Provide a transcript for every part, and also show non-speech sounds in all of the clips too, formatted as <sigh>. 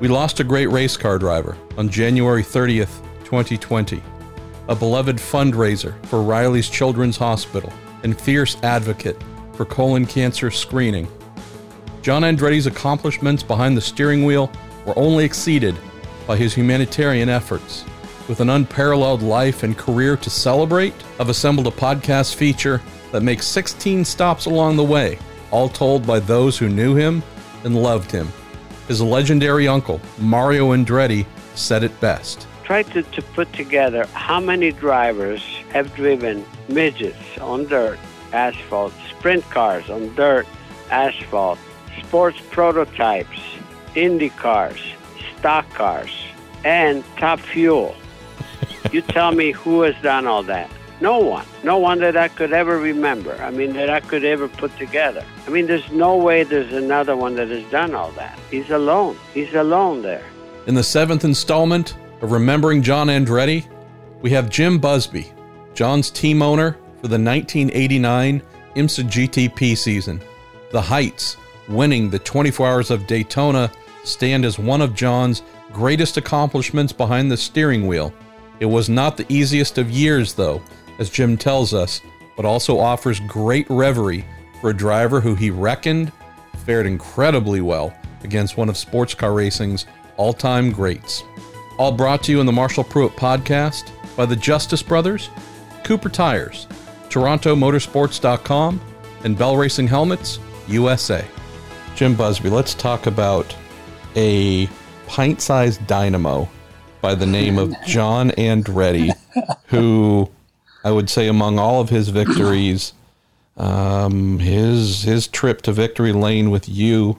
We lost a great race car driver on January 30th, 2020, a beloved fundraiser for Riley's Children's Hospital and fierce advocate for colon cancer screening. John Andretti's accomplishments behind the steering wheel were only exceeded by his humanitarian efforts. With an unparalleled life and career to celebrate, I've assembled a podcast feature that makes 16 stops along the way, all told by those who knew him and loved him. His legendary uncle, Mario Andretti, said it best. Try to, to put together how many drivers have driven midgets on dirt, asphalt, sprint cars on dirt, asphalt, sports prototypes, Indy cars, stock cars, and top fuel. you tell me who has done all that. No one. No one that I could ever remember. I mean, that I could ever put together. I mean, there's no way there's another one that has done all that. He's alone. He's alone there. In the seventh installment of Remembering John Andretti, we have Jim Busby, John's team owner for the 1989 IMSA GTP season. The Heights, winning the 24 Hours of Daytona, stand as one of John's greatest accomplishments behind the steering wheel. It was not the easiest of years, though, as Jim tells us, but also offers great reverie for a driver who he reckoned fared incredibly well against one of sports car racing's all time greats. All brought to you in the Marshall Pruett podcast by the Justice Brothers, Cooper Tires, TorontoMotorsports.com, and Bell Racing Helmets, USA. Jim Busby, let's talk about a pint sized dynamo by the name of <laughs> John Andretti, who I would say among all of his victories, um, his his trip to victory lane with you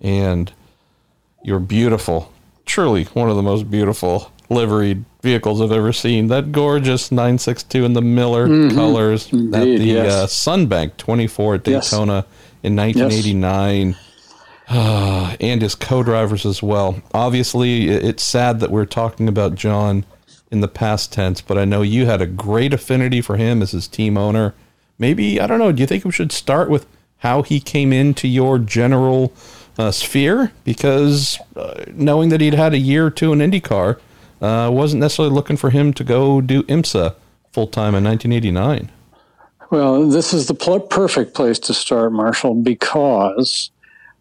and your beautiful, truly one of the most beautiful liveried vehicles I've ever seen. That gorgeous 962 in the Miller mm-hmm. colors Indeed, at the yes. uh, Sunbank 24 at Daytona yes. in 1989. Yes. Uh, and his co-drivers as well. Obviously, it's sad that we're talking about John in the past tense, but I know you had a great affinity for him as his team owner. Maybe, I don't know, do you think we should start with how he came into your general uh, sphere? Because uh, knowing that he'd had a year or two in IndyCar, uh, wasn't necessarily looking for him to go do IMSA full time in 1989. Well, this is the pl- perfect place to start, Marshall, because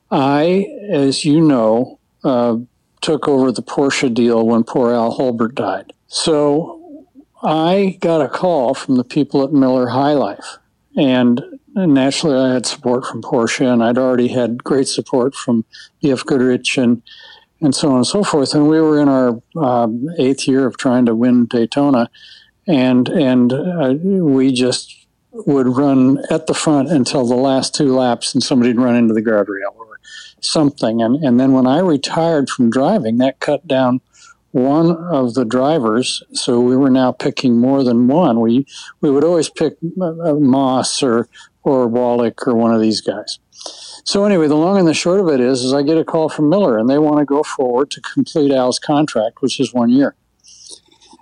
I, as you know, uh, took over the Porsche deal when poor Al Holbert died. So I got a call from the people at Miller High Life. And naturally, I had support from Porsche, and I'd already had great support from B.F. Goodrich and, and so on and so forth. And we were in our um, eighth year of trying to win Daytona. And, and uh, we just would run at the front until the last two laps, and somebody'd run into the guardrail or something. And, and then when I retired from driving, that cut down one of the drivers, so we were now picking more than one. We we would always pick uh, Mass or or Wollek or one of these guys. So anyway, the long and the short of it is, is I get a call from Miller, and they want to go forward to complete Al's contract, which is one year.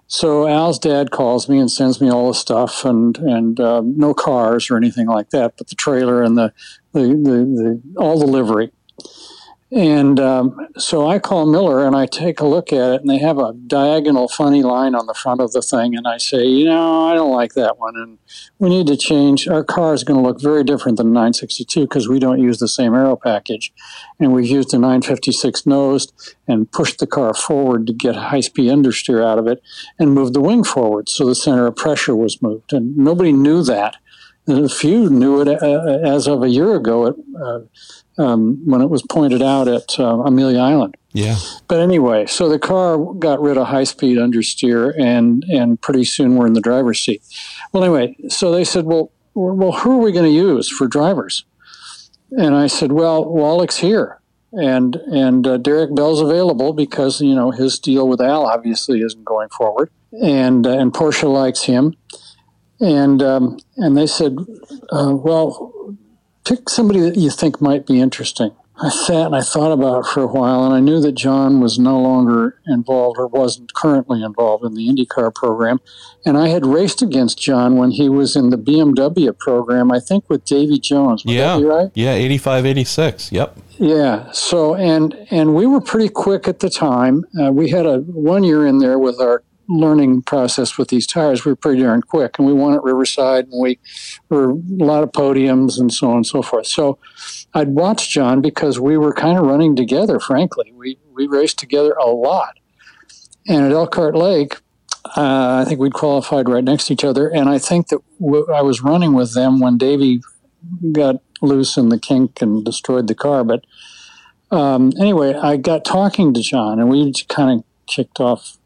So Al's dad calls me and sends me all the stuff, and and uh, no cars or anything like that, but the trailer and the the, the, the all the livery. And um, so I call Miller and I take a look at it, and they have a diagonal funny line on the front of the thing. And I say, you know, I don't like that one. And we need to change. Our car is going to look very different than 962 because we don't use the same aero package. And we've used a 956 nosed and pushed the car forward to get high speed understeer out of it and moved the wing forward. So the center of pressure was moved. And nobody knew that. A few knew it uh, as of a year ago. It, uh, um, when it was pointed out at uh, Amelia Island. Yeah. But anyway, so the car got rid of high speed understeer, and and pretty soon we're in the driver's seat. Well, anyway, so they said, well, well, who are we going to use for drivers? And I said, well, Wollek's here, and and uh, Derek Bell's available because you know his deal with Al obviously isn't going forward, and uh, and Porsche likes him, and and they said, uh, well, pick somebody that you think might be interesting. I sat and I thought about it for a while, and I knew that John was no longer involved or wasn't currently involved in the IndyCar program. And I had raced against John when he was in the BMW program, I think with Davy Jones. Would yeah. right? Yeah, 85, 86. Yep. Yeah. So, and, and we were pretty quick at the time. Uh, we had a one year in there with our learning process with these tires. We were pretty darn quick, and we won at Riverside, and we were a lot of podiums and so on and so forth. So I'd watch John because we were kind of running together. Frankly, we we raced together a lot, and at Elkhart Lake. Uh, I think we'd qualified right next to each other, and I think that w- I was running with them when Davey got loose in the kink and destroyed the car. But um, anyway, I got talking to John, and we kind of kicked off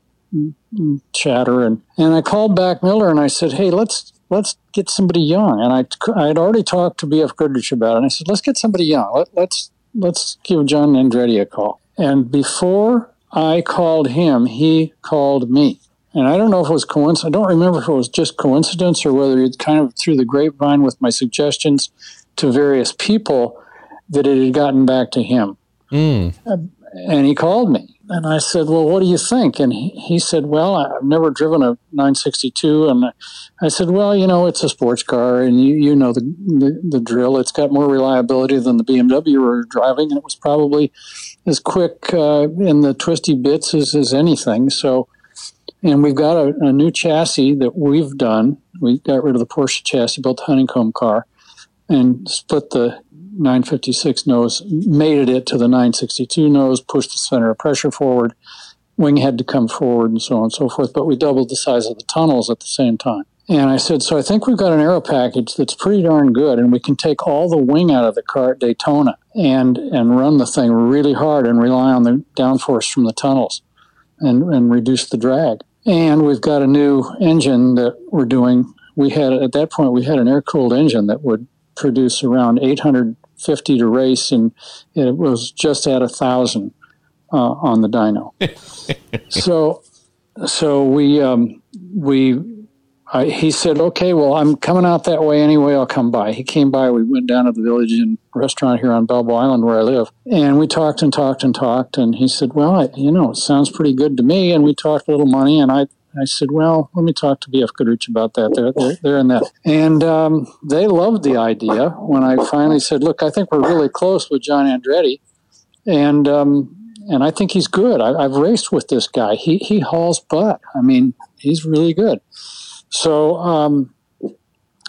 chatter and and I called back Miller and I said, "Hey, let's let's get somebody young." And I I had already talked to BF Goodrich about it. And I said, "Let's get somebody young. Let, let's let's give John Andretti a call." And before I called him, he called me. And I don't know if it was coincidence. I don't remember if it was just coincidence or whether it kind of through the grapevine with my suggestions to various people that it had gotten back to him. Mm. And he called me and I said, "Well, what do you think?" And he, he said, "Well, I've never driven a 962." And I said, "Well, you know, it's a sports car, and you you know the, the, the drill. It's got more reliability than the BMW we were driving, and it was probably as quick uh, in the twisty bits as, as anything." So, and we've got a, a new chassis that we've done. We got rid of the Porsche chassis, built the honeycomb car, and split the 956 nose, mated it to the 962 nose, pushed the center of pressure forward, wing had to come forward, and so on and so forth. But we doubled the size of the tunnels at the same time. And I said, so I think we've got an aero package that's pretty darn good, and we can take all the wing out of the car at Daytona and and run the thing really hard and rely on the downforce from the tunnels and, and reduce the drag. And we've got a new engine that we're doing. We had at that point we had an air cooled engine that would produce around 800 50 to race, and it was just at a thousand uh, on the dyno. <laughs> so, so we um, we I, he said, "Okay, well, I'm coming out that way anyway. I'll come by." He came by. We went down to the Village and restaurant here on Balboa Island, where I live, and we talked and talked and talked. And he said, "Well, I, you know, it sounds pretty good to me." And we talked a little money, and I I said, well, let me talk to BF Goodrich about that. They're, they're, they're in that. And um, they loved the idea when I finally said, look, I think we're really close with John Andretti. And, um, and I think he's good. I, have raced with this guy. He, he hauls butt. I mean, he's really good. So um,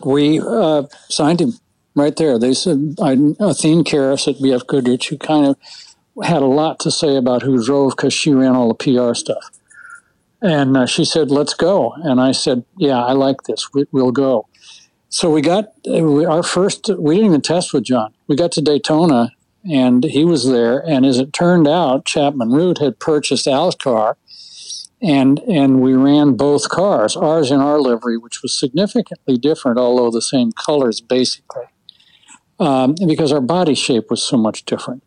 we uh, signed him right there. They said, I, Athene Karras at BF Goodrich, who kind of had a lot to say about who drove because she ran all the PR stuff. And uh, she said, let's go. And I said, yeah, I like this. We, will go. So we got uh, our first, we didn't even test with John. We got to Daytona and he was there. And as it turned out, Chapman Root had purchased Al's car and, and we ran both cars, ours in our livery, which was significantly different, although the same colors basically, um, because our body shape was so much different.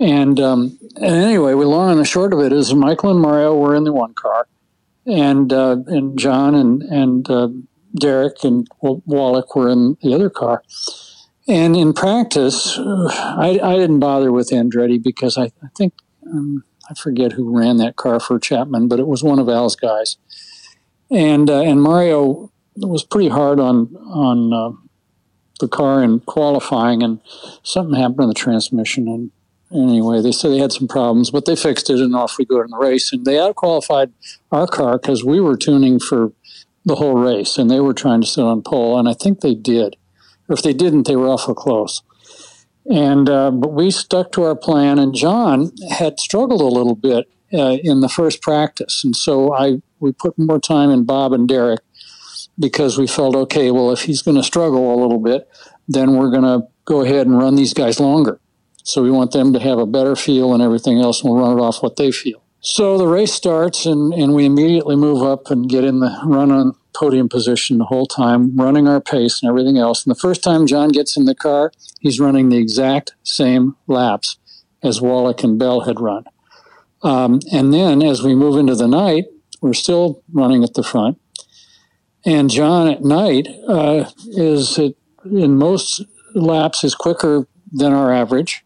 And, um, and anyway, we long and the short of it is Michael and Mario were in the one car, and uh, and John and and uh, Derek and Wollek were in the other car. And in practice, I, I didn't bother with Andretti because I, I think um, I forget who ran that car for Chapman, but it was one of Al's guys. And uh, and Mario was pretty hard on on uh, the car in qualifying, and something happened in the transmission, and anyway, they said they had some problems, but they fixed it, and off we go in the race. And they outqualified our car because we were tuning for the whole race, and they were trying to sit on pole, and I think they did. Or if they didn't, they were awful close. And uh, but we stuck to our plan, and John had struggled a little bit uh, in the first practice, and so I we put more time in Bob and Derek because we felt okay. Well, if he's going to struggle a little bit, then we're going to go ahead and run these guys longer. So we want them to have a better feel and everything else, and we'll run it off what they feel. So the race starts, and, and we immediately move up and get in the run on podium position the whole time, running our pace and everything else. And the first time John gets in the car, he's running the exact same laps as Wollek and Bell had run. Um, and then as we move into the night, we're still running at the front. And John at night uh, is, in most laps, is quicker than our average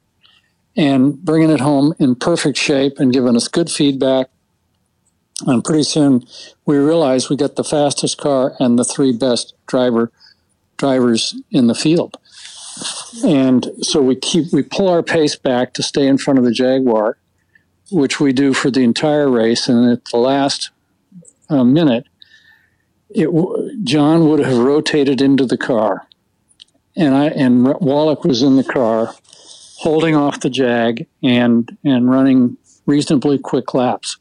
and bringing it home in perfect shape and giving us good feedback. And pretty soon we realized we got the fastest car and the three best driver drivers in the field. And so we keep we pull our pace back to stay in front of the Jaguar, which we do for the entire race. And at the last uh, minute, it, John would have rotated into the car, and I and Wollek was in the car, holding off the Jag and and running reasonably quick laps.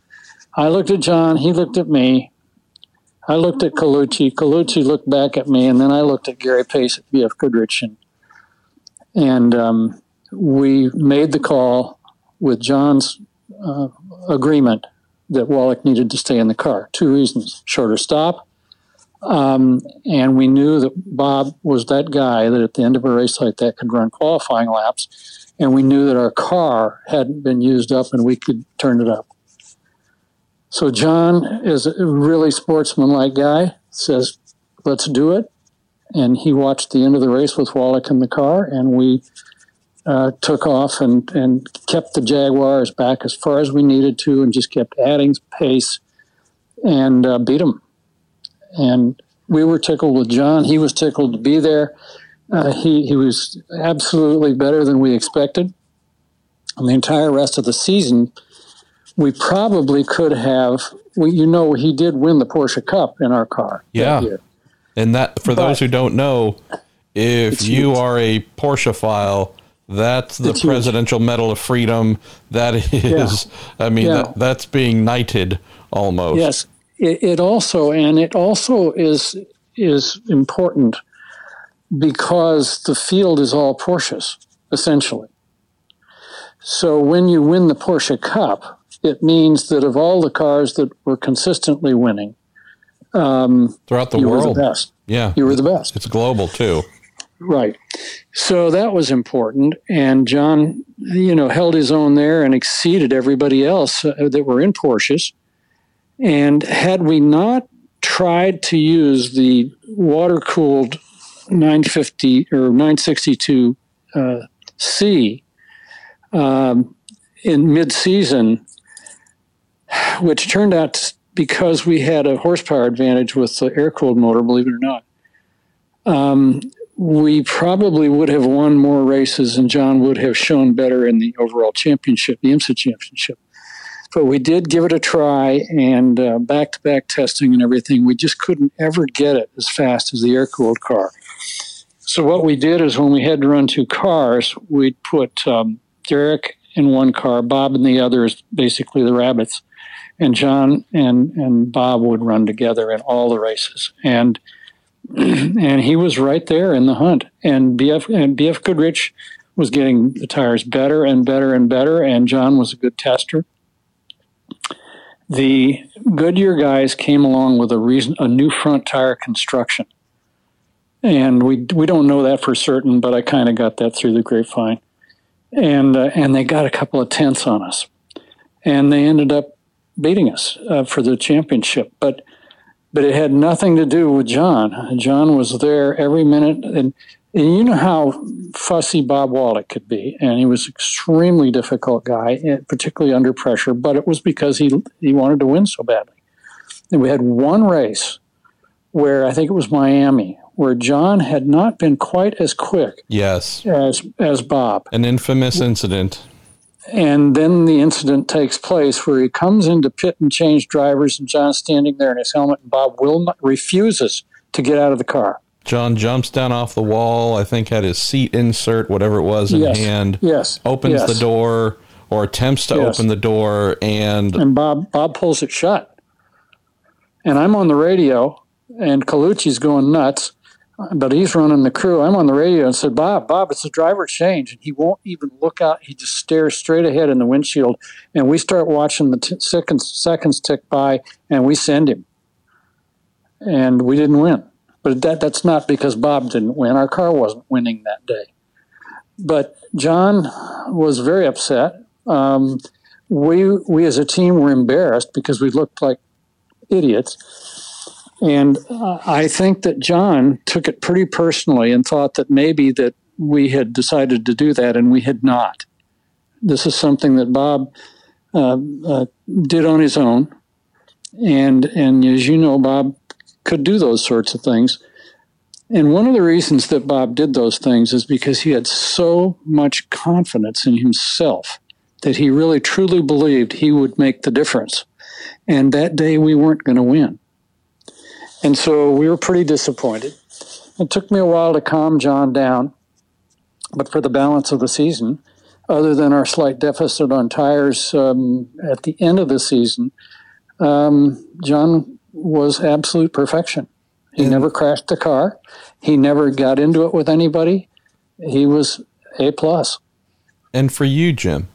I looked at John. He looked at me. I looked at Colucci. Colucci looked back at me, and then I looked at Gary Pace at BF Goodrich, and, and um, we made the call with John's uh, agreement that Wollek needed to stay in the car. Two reasons: shorter stop, um, and we knew that Bob was that guy that at the end of a race like that could run qualifying laps, and we knew that our car hadn't been used up, and we could turn it up. So John is a really sportsmanlike guy, says, let's do it. And he watched the end of the race with Wollek in the car, and we uh, took off and, and kept the Jaguars back as far as we needed to and just kept adding pace and uh, beat them. And we were tickled with John. He was tickled to be there. Uh, he, he was absolutely better than we expected. And the entire rest of the season, we probably could have. We, you know, he did win the Porsche Cup in our car. Yeah, and that for but, those who don't know, if you huge. are a Porsche file, that's the it's Presidential huge. Medal of Freedom. That <laughs> is, yeah. I mean, yeah. that, that's being knighted almost. Yes, it, it also, and it also is is important because the field is all Porsches essentially. So when you win the Porsche Cup, it means that of all the cars that were consistently winning um, throughout the world, the best. Yeah, you were the best. It's global too. Right. So that was important, and John, you know, held his own there and exceeded everybody else uh, that were in Porsches. And had we not tried to use the water cooled 950 or 962 uh, C um, in mid season, which turned out because we had a horsepower advantage with the air cooled motor, believe it or not. Um, we probably would have won more races and John would have shown better in the overall championship, the IMSA championship. But we did give it a try and back to back testing and everything. We just couldn't ever get it as fast as the air cooled car. So, what we did is when we had to run two cars, we'd put um, Derek in one car, Bob in the other is basically the rabbits and John and and Bob would run together in all the races, and <clears throat> and he was right there in the hunt. And BF and BF Goodrich was getting the tires better and better and better, and John was a good tester. The Goodyear guys came along with a reason a new front tire construction, and we we don't know that for certain, but I kind of got that through the grapevine, and uh, and they got a couple of tenths on us, and they ended up beating us uh, for the championship. But but it had nothing to do with John. John was there every minute, and, and you know how fussy Bob Wollek could be, and he was extremely difficult guy, eh, particularly under pressure. But it was because he he wanted to win so badly. And we had one race where I think it was Miami, where John had not been quite as quick. Yes. As as Bob. An infamous incident. And then the incident takes place where he comes into pit and change drivers, and John's standing there in his helmet, and Bob will refuses to get out of the car. John jumps down off the wall, I think had his seat insert, whatever it was, in yes. hand. Yes. Opens yes. the door or attempts to yes. open the door and And Bob Bob pulls it shut. And I'm on the radio and Colucci's going nuts but he's running the crew. I'm on the radio and said, Bob, Bob, it's a driver change. And he won't even look out. He just stares straight ahead in the windshield. And we start watching the t- seconds, seconds tick by and we send him. And we didn't win. But that, that's not because Bob didn't win. Our car wasn't winning that day. But John was very upset. Um, we, we as a team were embarrassed because we looked like idiots and uh, I think that John took it pretty personally and thought that maybe that we had decided to do that and we had not. this is something that Bob uh, uh, did on his own, and and as you know, Bob could do those sorts of things. And one of the reasons that Bob did those things is because he had so much confidence in himself that he really truly believed he would make the difference. And that day we weren't going to win. And so we were pretty disappointed. It took me a while to calm John down. But for the balance of the season, other than our slight deficit on tires um, at the end of the season, um, John was absolute perfection. He never crashed the car. He never got into it with anybody. He was a plus. And for you, Jim,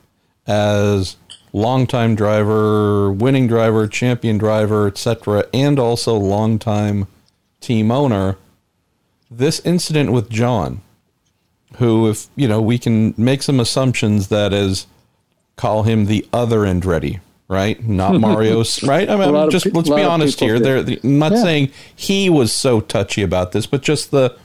as longtime driver, winning driver, champion driver, etc., and also longtime team owner, this incident with John, who, if you know, we can make some assumptions that is call him the other Andretti, right? Not Mario's, <laughs> right? I mean, just let's be honest here. There, I'm not yeah. saying he was so touchy about this, but just the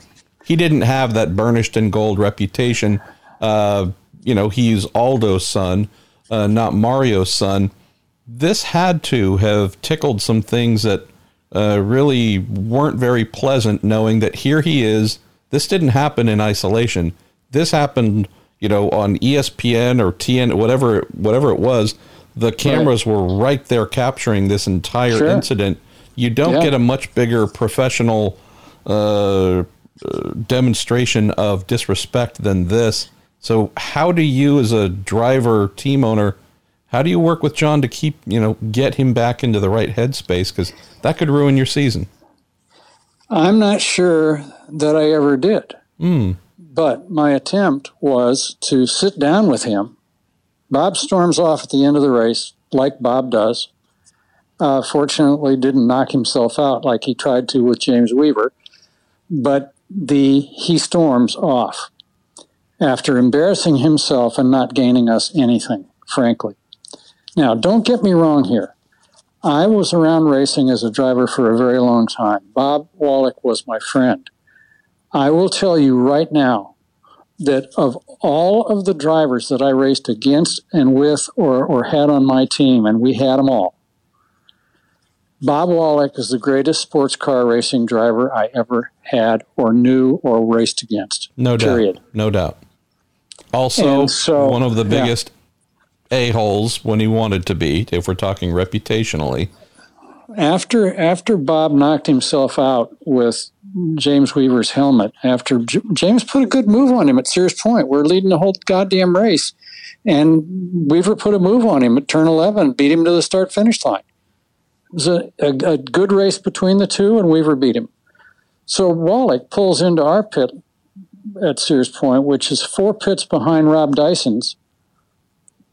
he didn't have that burnished in gold reputation. Uh, you know, he's Aldo's son, uh, not Mario's son. This had to have tickled some things that uh, really weren't very pleasant, knowing that here he is. This didn't happen in isolation. This happened, you know, on ESPN or TN, whatever, whatever it was. The cameras right. were right there capturing this entire sure. incident. You don't yeah. get a much bigger professional uh, uh, demonstration of disrespect than this so how do you as a driver team owner how do you work with John to keep, you know, get him back into the right headspace cuz that could ruin your season? I'm not sure that I ever did. Mm. But my attempt was to sit down with him. Bob storms off at the end of the race, like Bob does. Uh, fortunately, didn't knock himself out like he tried to with James Weaver, but the he storms off after embarrassing himself and not gaining us anything, frankly. Now, don't get me wrong here. I was around racing as a driver for a very long time. Bob Wollek was my friend. I will tell you right now that of all of the drivers that I raced against and with or, or had on my team, and we had them all, Bob Wollek is the greatest sports car racing driver I ever had or knew or raced against. No period. doubt. No doubt. Also, so, one of the biggest yeah. a-holes when he wanted to be, if we're talking reputationally. After after Bob knocked himself out with James Weaver's helmet, after J- James put a good move on him at Sears Point, we're leading the whole goddamn race, and Weaver put a move on him at turn 11, beat him to the start finish line. It was a, a, a good race between the two, and Weaver beat him. So Wollek pulls into our pit at Sears Point, which is four pits behind Rob Dyson's,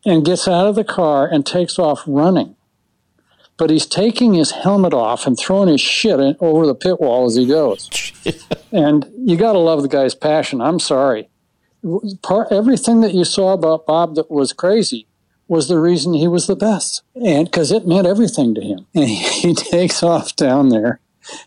and gets out of the car and takes off running. But he's taking his helmet off and throwing his shit in, over the pit wall as he goes. <laughs> and you got to love the guy's passion. I'm sorry. Part, everything that you saw about Bob that was crazy was the reason he was the best. And because it meant everything to him. And he, <laughs> he takes off down there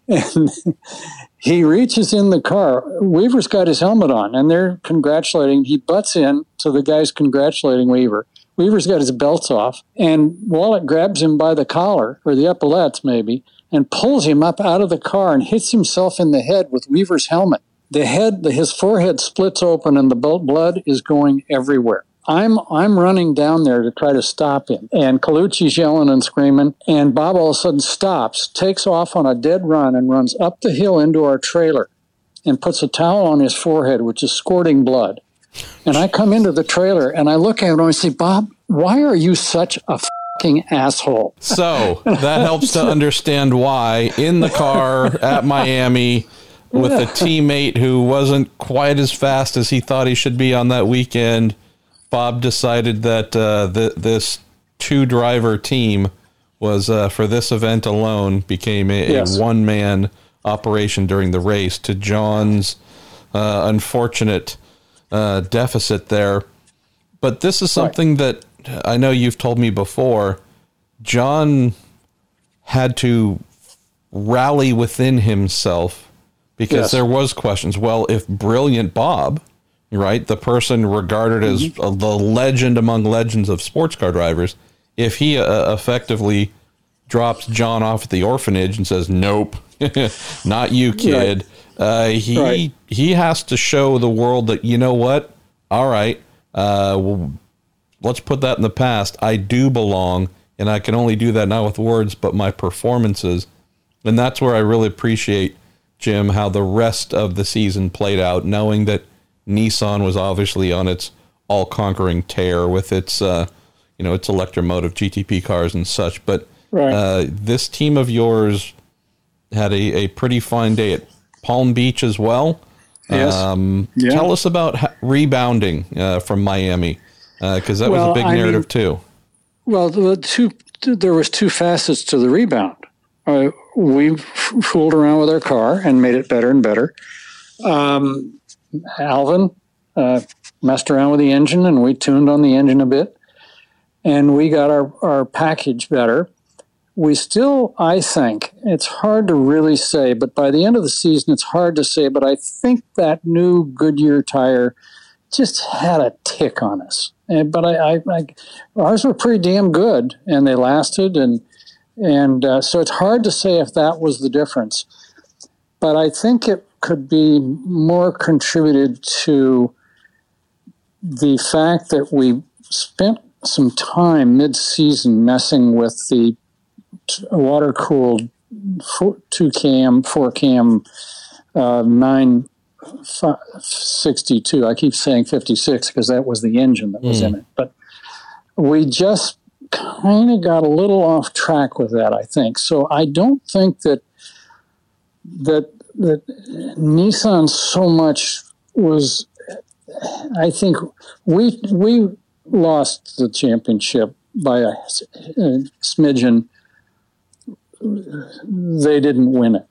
and <laughs> he reaches in the car. Weaver's got his helmet on, and they're congratulating. He butts in, so the guy's congratulating Weaver. Weaver's got his belts off, and Wollek grabs him by the collar, or the epaulets maybe, and pulls him up out of the car and hits himself in the head with Weaver's helmet. The head, his forehead splits open, and the blood is going everywhere. I'm I'm running down there to try to stop him, and Colucci's yelling and screaming, and Bob all of a sudden stops, takes off on a dead run, and runs up the hill into our trailer, and puts a towel on his forehead, which is squirting blood. And I come into the trailer and I look at him and I say, Bob, why are you such a fucking asshole? So that helps to understand why in the car at Miami with a teammate who wasn't quite as fast as he thought he should be on that weekend Bob decided that uh, th- this two driver team was uh, for this event alone became a, yes. a one man operation during the race to John's uh, unfortunate uh, deficit there. But this is something right. that I know you've told me before. John had to rally within himself because yes. there was questions. Well, if brilliant Bob right? The person regarded as Mm-hmm. the legend among legends of sports car drivers, if he uh, effectively drops John off at the orphanage and says, "Nope, <laughs> not you, kid," uh, he Right. he has to show the world that you know what. All right, uh, well, let's put that in the past. I do belong, and I can only do that not with words, but my performances. And that's where I really appreciate, Jim, how the rest of the season played out, knowing that Nissan was obviously on its all conquering tear with its, uh, you know, its Electramotive GTP cars and such. But Right. uh, this team of yours had a, a pretty fine day at Palm Beach as well. Yes. Um, Yeah. Tell us about rebounding uh, from Miami, because that was a big I narrative mean- too. Well, the two there was two facets to the rebound. Uh, we f- fooled around with our car and made it better and better. Um, Alwin uh, messed around with the engine and we tuned on the engine a bit, and we got our, our package better. We still, I think, it's hard to really say, but by the end of the season, it's hard to say. But I think that new Goodyear tire just had a tick on us. And, but I, I, I, ours were pretty damn good, and they lasted, and and uh, so it's hard to say if that was the difference. But I think it could be more contributed to the fact that we spent some time mid-season messing with the water cooled two cam, four cam, uh, nine 62. I keep saying 56 because that was the engine that was in it. But we just kind of got a little off track with that, I think. So I don't think that that that Nissan so much was. I think we we lost the championship by a, a smidgen. They didn't win it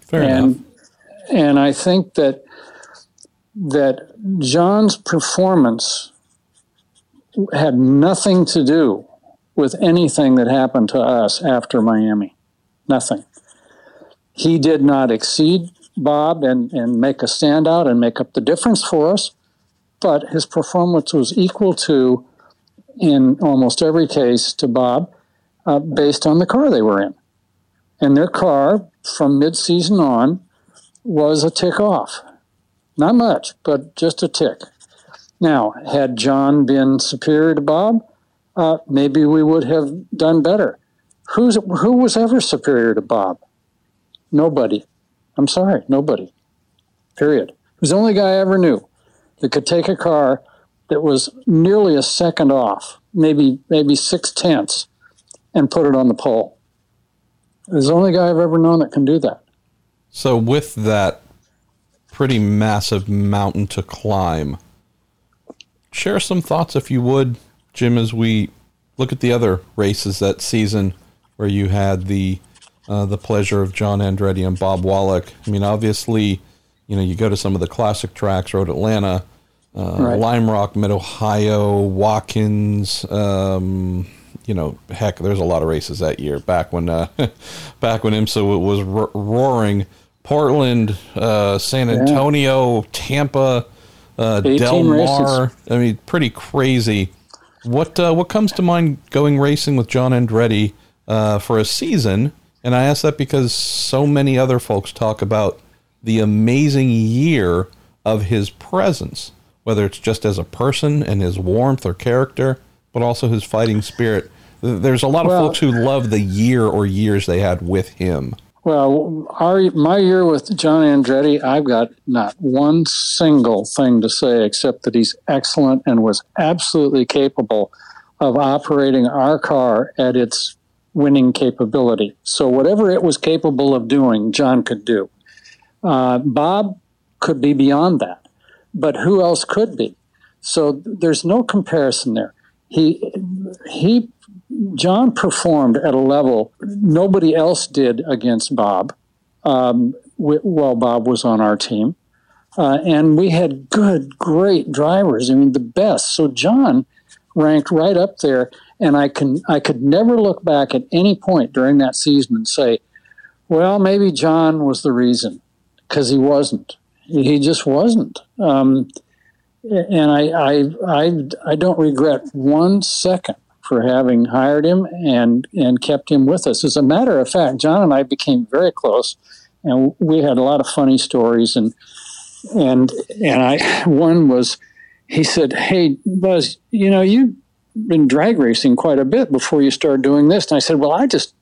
Fair enough. and and I think that that John's performance had nothing to do with anything that happened to us after Miami. Nothing. He did not exceed Bob and, and make a standout and make up the difference for us, but his performance was equal to, in almost every case, to Bob, uh, based on the car they were in. And their car, from mid-season on, was a tick off. Not much, but just a tick. Now, had John been superior to Bob, uh, maybe we would have done better. Who's who was ever superior to Bob? Nobody. I'm sorry, nobody. Period. Was the only guy I ever knew that could take a car that was nearly a second off, maybe maybe six tenths, and put it on the pole. He's the only guy I've ever known that can do that. So, with that pretty massive mountain to climb, share some thoughts, if you would, Jim, as we look at the other races that season where you had the uh, the pleasure of John Andretti and Bob Wollek. I mean, obviously, you know, you go to some of the classic tracks, Road Atlanta, uh, Right. Lime Rock, Mid Ohio, Watkins. Um, you know, heck, there's a lot of races that year. Back when, uh, <laughs> back when IMSA was ro- roaring. Portland, uh, San Antonio, Tampa, uh, Del Mar. races. I mean, pretty crazy. What uh, what comes to mind going racing with John Andretti uh, for a season? And I ask that because so many other folks talk about the amazing year of his presence, whether it's just as a person and his warmth or character, but also his fighting spirit. Th- There's a lot of Well- folks who love the year or years they had with him. Well, our my year with John Andretti, I've got not one single thing to say except that he's excellent and was absolutely capable of operating our car at its winning capability. So whatever it was capable of doing, John could do. Uh, Bob could be beyond that, but who else could be? So there's no comparison there. He he John performed at a level nobody else did against Bob um, wh- while Bob was on our team. Uh, and we had good, great drivers. I mean, the best. So John ranked right up there. And I can I could never look back at any point during that season and say, well, maybe John was the reason, because he wasn't. He just wasn't. Um, and I, I, I, I don't regret one second for having hired him and and kept him with us. As a matter of fact, John and I became very close, and we had a lot of funny stories. and and and I one was he said, "Hey Buzz, you know you've Been drag racing quite a bit before you started doing this. And I said, Well, I just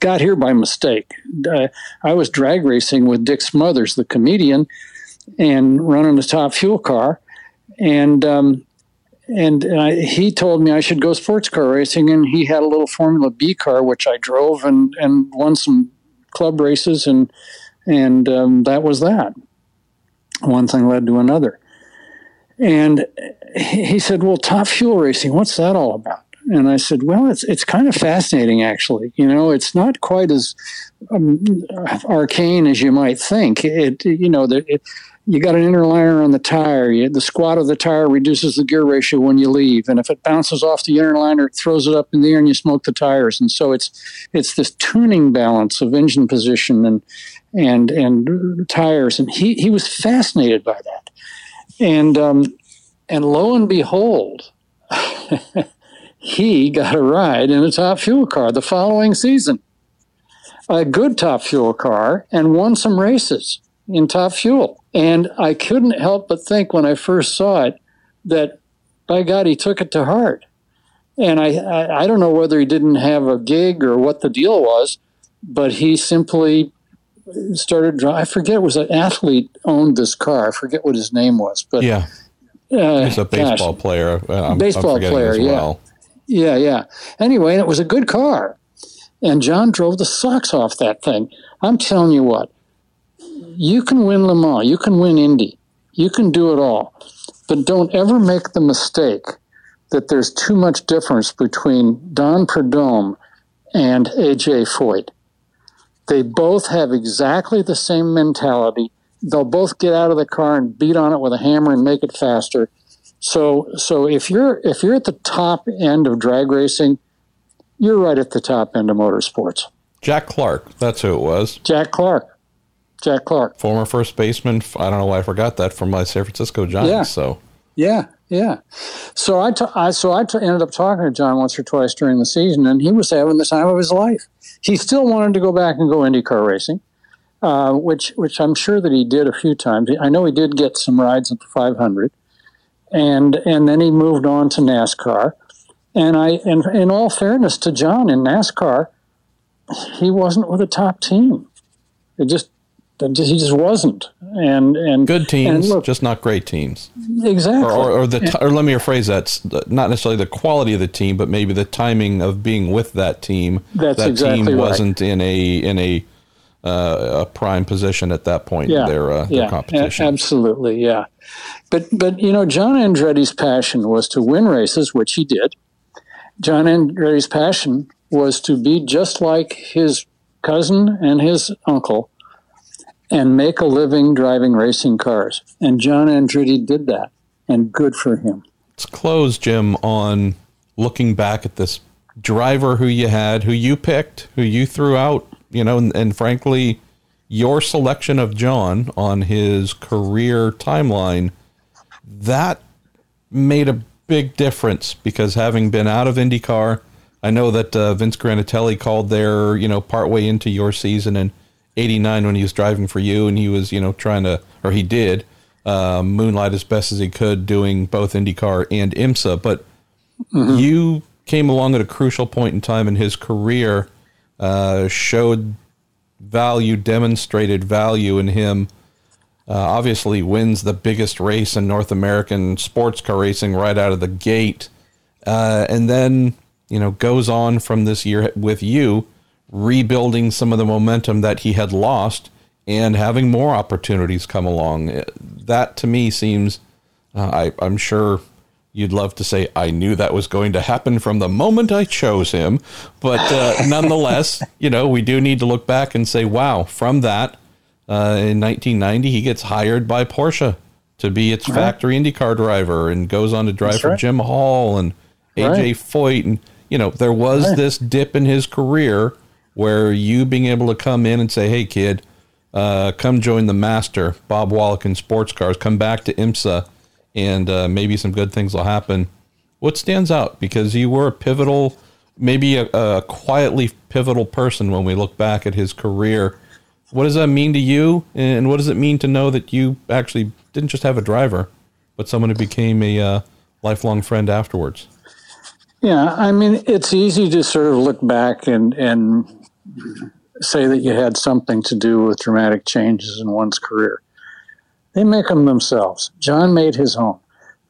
got here by mistake. Uh, I was drag racing with Dick Smothers, the comedian, and running a top fuel car. And um, and I, he told me I should go sports car racing, and he had a little Formula B car which I drove and and won some club races, and and um, that was that. One thing led to another, and he said, "Well, top fuel racing, what's that all about?" And I said, "Well, it's it's kind of fascinating, actually. You know, it's not quite as um, arcane as you might think. It, you know, the, it, you got an inner liner on the tire. You, the squat of the tire reduces the gear ratio when you leave, and if it bounces off the inner liner, it throws it up in the air, and you smoke the tires. And so it's it's this tuning balance of engine position and and and tires. And he he was fascinated by that, and um, and lo and behold, <laughs> he got a ride in a top fuel car the following season, a good top fuel car, and won some races in top fuel. And I couldn't help but think when I first saw it that, by God, he took it to heart. And I, I, I don't know whether he didn't have a gig or what the deal was, but he simply started. I forget it was an athlete owned this car. I forget what his name was, but yeah, uh, he's a baseball gosh, player. I'm, baseball I'm player, well. yeah, yeah, yeah. Anyway, it was a good car, and John drove the socks off that thing. I'm telling you what, you can win Le Mans, you can win Indy, you can do it all, but don't ever make the mistake that there's too much difference between Don Prudhomme and AJ Foyt. They both have exactly the same mentality. They'll both get out of the car and beat on it with a hammer and make it faster. So, so if you're if you're at the top end of drag racing, you're right at the top end of motorsports. Jack Clark, that's who it was. Jack Clark. Jack Clark, former first baseman. I don't know why I forgot that from my San Francisco Giants. Yeah. So yeah, yeah. So I, t- I so I t- ended up talking to John once or twice during the season, and he was having the time of his life. He still wanted to go back and go IndyCar racing, uh, which which I'm sure that he did a few times. I know he did get some rides at the 500, and and then he moved on to NASCAR. And I, and in all fairness to John, in NASCAR, he wasn't with a top team. It just he just wasn't. And and good teams, and look, just not great teams. Exactly. Or, or, or the or let me rephrase that: not necessarily the quality of the team, but maybe the timing of being with that team. That's that exactly team right. wasn't in a in a uh, a prime position at that point yeah, in their, uh, yeah, their competition. absolutely, yeah. But but you know, John Andretti's passion was to win races, which he did. John Andretti's passion was to be just like his cousin and his uncle and make a living driving racing cars. And John Andretti did that, and good for him. Let's close, Jim, on looking back at this driver who you had, who you picked, who you threw out, you know, and, and frankly, your selection of John on his career timeline, that made a big difference because having been out of IndyCar, I know that uh, Vince Granatelli called there, you know, partway into your season and 89 when he was driving for you and he was, you know, trying to, or he did, uh, moonlight as best as he could doing both IndyCar and IMSA. But mm-hmm. you came along at a crucial point in time in his career, uh, showed value, demonstrated value in him. Uh, obviously, wins the biggest race in North American sports car racing right out of the gate. Uh, and then, you know, goes on from this year with you rebuilding some of the momentum that he had lost and having more opportunities come along. That to me seems, uh, I, I'm sure you'd love to say, I knew that was going to happen from the moment I chose him. But uh, <laughs> nonetheless, you know, we do need to look back and say, wow, from that, uh, in 1990, he gets hired by Porsche to be its right. factory IndyCar driver and goes on to drive That's for right. Jim Hall and AJ right. Foyt. And, you know, there was this dip in his career where you being able to come in and say, "Hey, kid, uh, come join the master, Bob Wollek in sports cars. Come back to IMSA, and uh, maybe some good things will happen. What stands out because you were a pivotal, maybe a, a quietly pivotal person when we look back at his career. What does that mean to you, and what does it mean to know that you actually didn't just have a driver, but someone who became a uh, lifelong friend afterwards? Yeah, I mean, it's easy to sort of look back and and say that you had something to do with dramatic changes in one's career. They make them themselves. John made his own.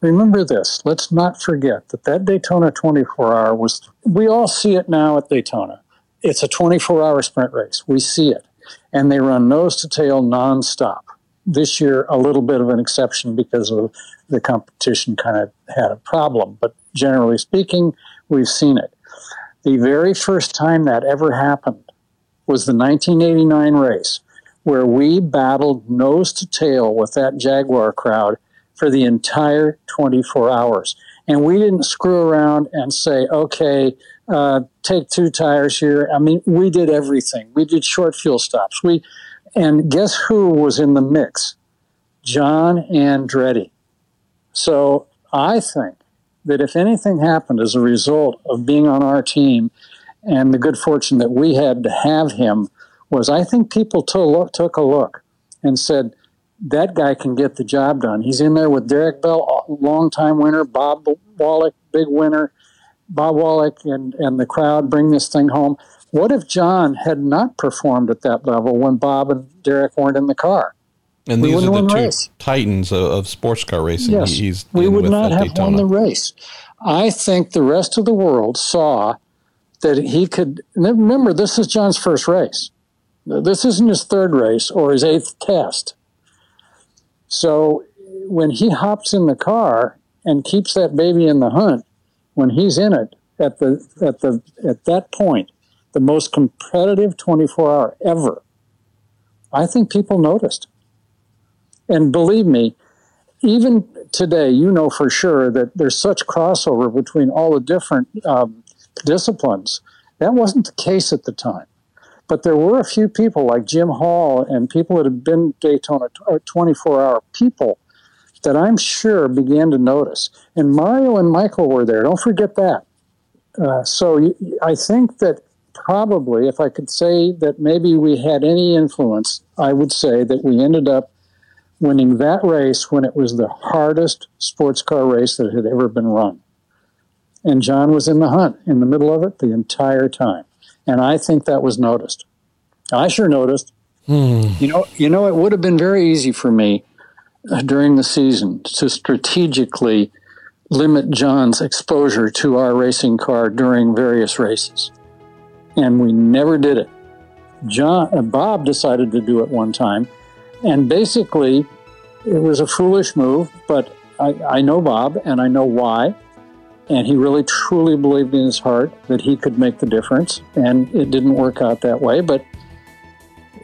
Remember this. Let's not forget that that Daytona 24 hour was. We all see it now at Daytona. It's a 24 hour sprint race. We see it, and they run nose to tail nonstop. This year, a little bit of an exception because of the competition kind of had a problem, but generally speaking, we've seen it. The very first time that ever happened was the 1989 race, where we battled nose to tail with that Jaguar crowd for the entire 24 hours. And we didn't screw around and say, okay, uh, take two tires here. I mean, we did everything. We did short fuel stops. We, and guess who was in the mix? John Andretti. So I think that if anything happened as a result of being on our team and the good fortune that we had to have him was I think people took a look and said, that guy can get the job done. He's in there with Derek Bell, longtime winner, Bob Wollek, big winner, Bob Wollek and, and the crowd bring this thing home. What if John had not performed at that level when Bob and Derek weren't in the car? And we these are the two race. titans of, of, sports car racing. Yes, He's we would not have Daytona. won the race. I think the rest of the world saw that he could. Remember, this is John's first race. This isn't his third race or his eighth test. So when he hops in the car and keeps that baby in the hunt, when he's in it at the at the at that point, the most competitive 24 hour ever, I think people noticed. And believe me, even today, you know for sure that there's such crossover between all the different um, disciplines. That wasn't the case at the time. But there were a few people like Jim Hall and people that had been Daytona 24 hour people that I'm sure began to notice. And Mario and Michael were there. Don't forget that. Uh, so I think that probably, if I could say that maybe we had any influence, I would say that we ended up winning that race when it was the hardest sports car race that had ever been run. And John was in the hunt in the middle of it the entire time. And I think that was noticed. I sure noticed. Hmm. You know, you know, it would have been very easy for me uh, during the season to strategically limit John's exposure to our racing car during various races. And we never did it. John, uh, Bob decided to do it one time and basically, it was a foolish move, but I, I know Bob and I know why. And he really truly believed in his heart that he could make the difference. And it didn't work out that way, but,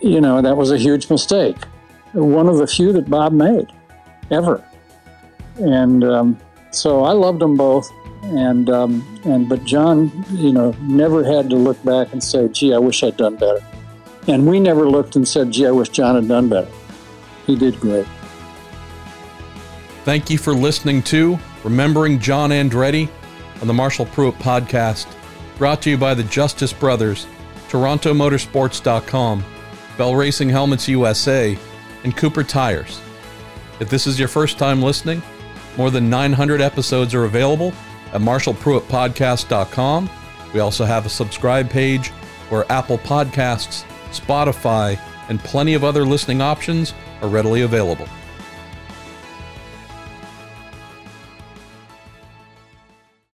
you know, that was a huge mistake. One of the few that Bob made ever. And um, so I loved them both. And, um, and, but John, you know, never had to look back and say, gee, I wish I'd done better. And we never looked and said, gee, I wish John had done better. He did great. Thank you for listening to Remembering John Andretti on the Marshall Pruett podcast, brought to you by the Justice Brothers, TorontoMotorsports.com, Bell Racing Helmets USA, and Cooper Tires. If this is your first time listening, more than 900 episodes are available at MarshallPruettPodcast.com. We also have a subscribe page where Apple Podcasts, Spotify, and plenty of other listening options are readily available.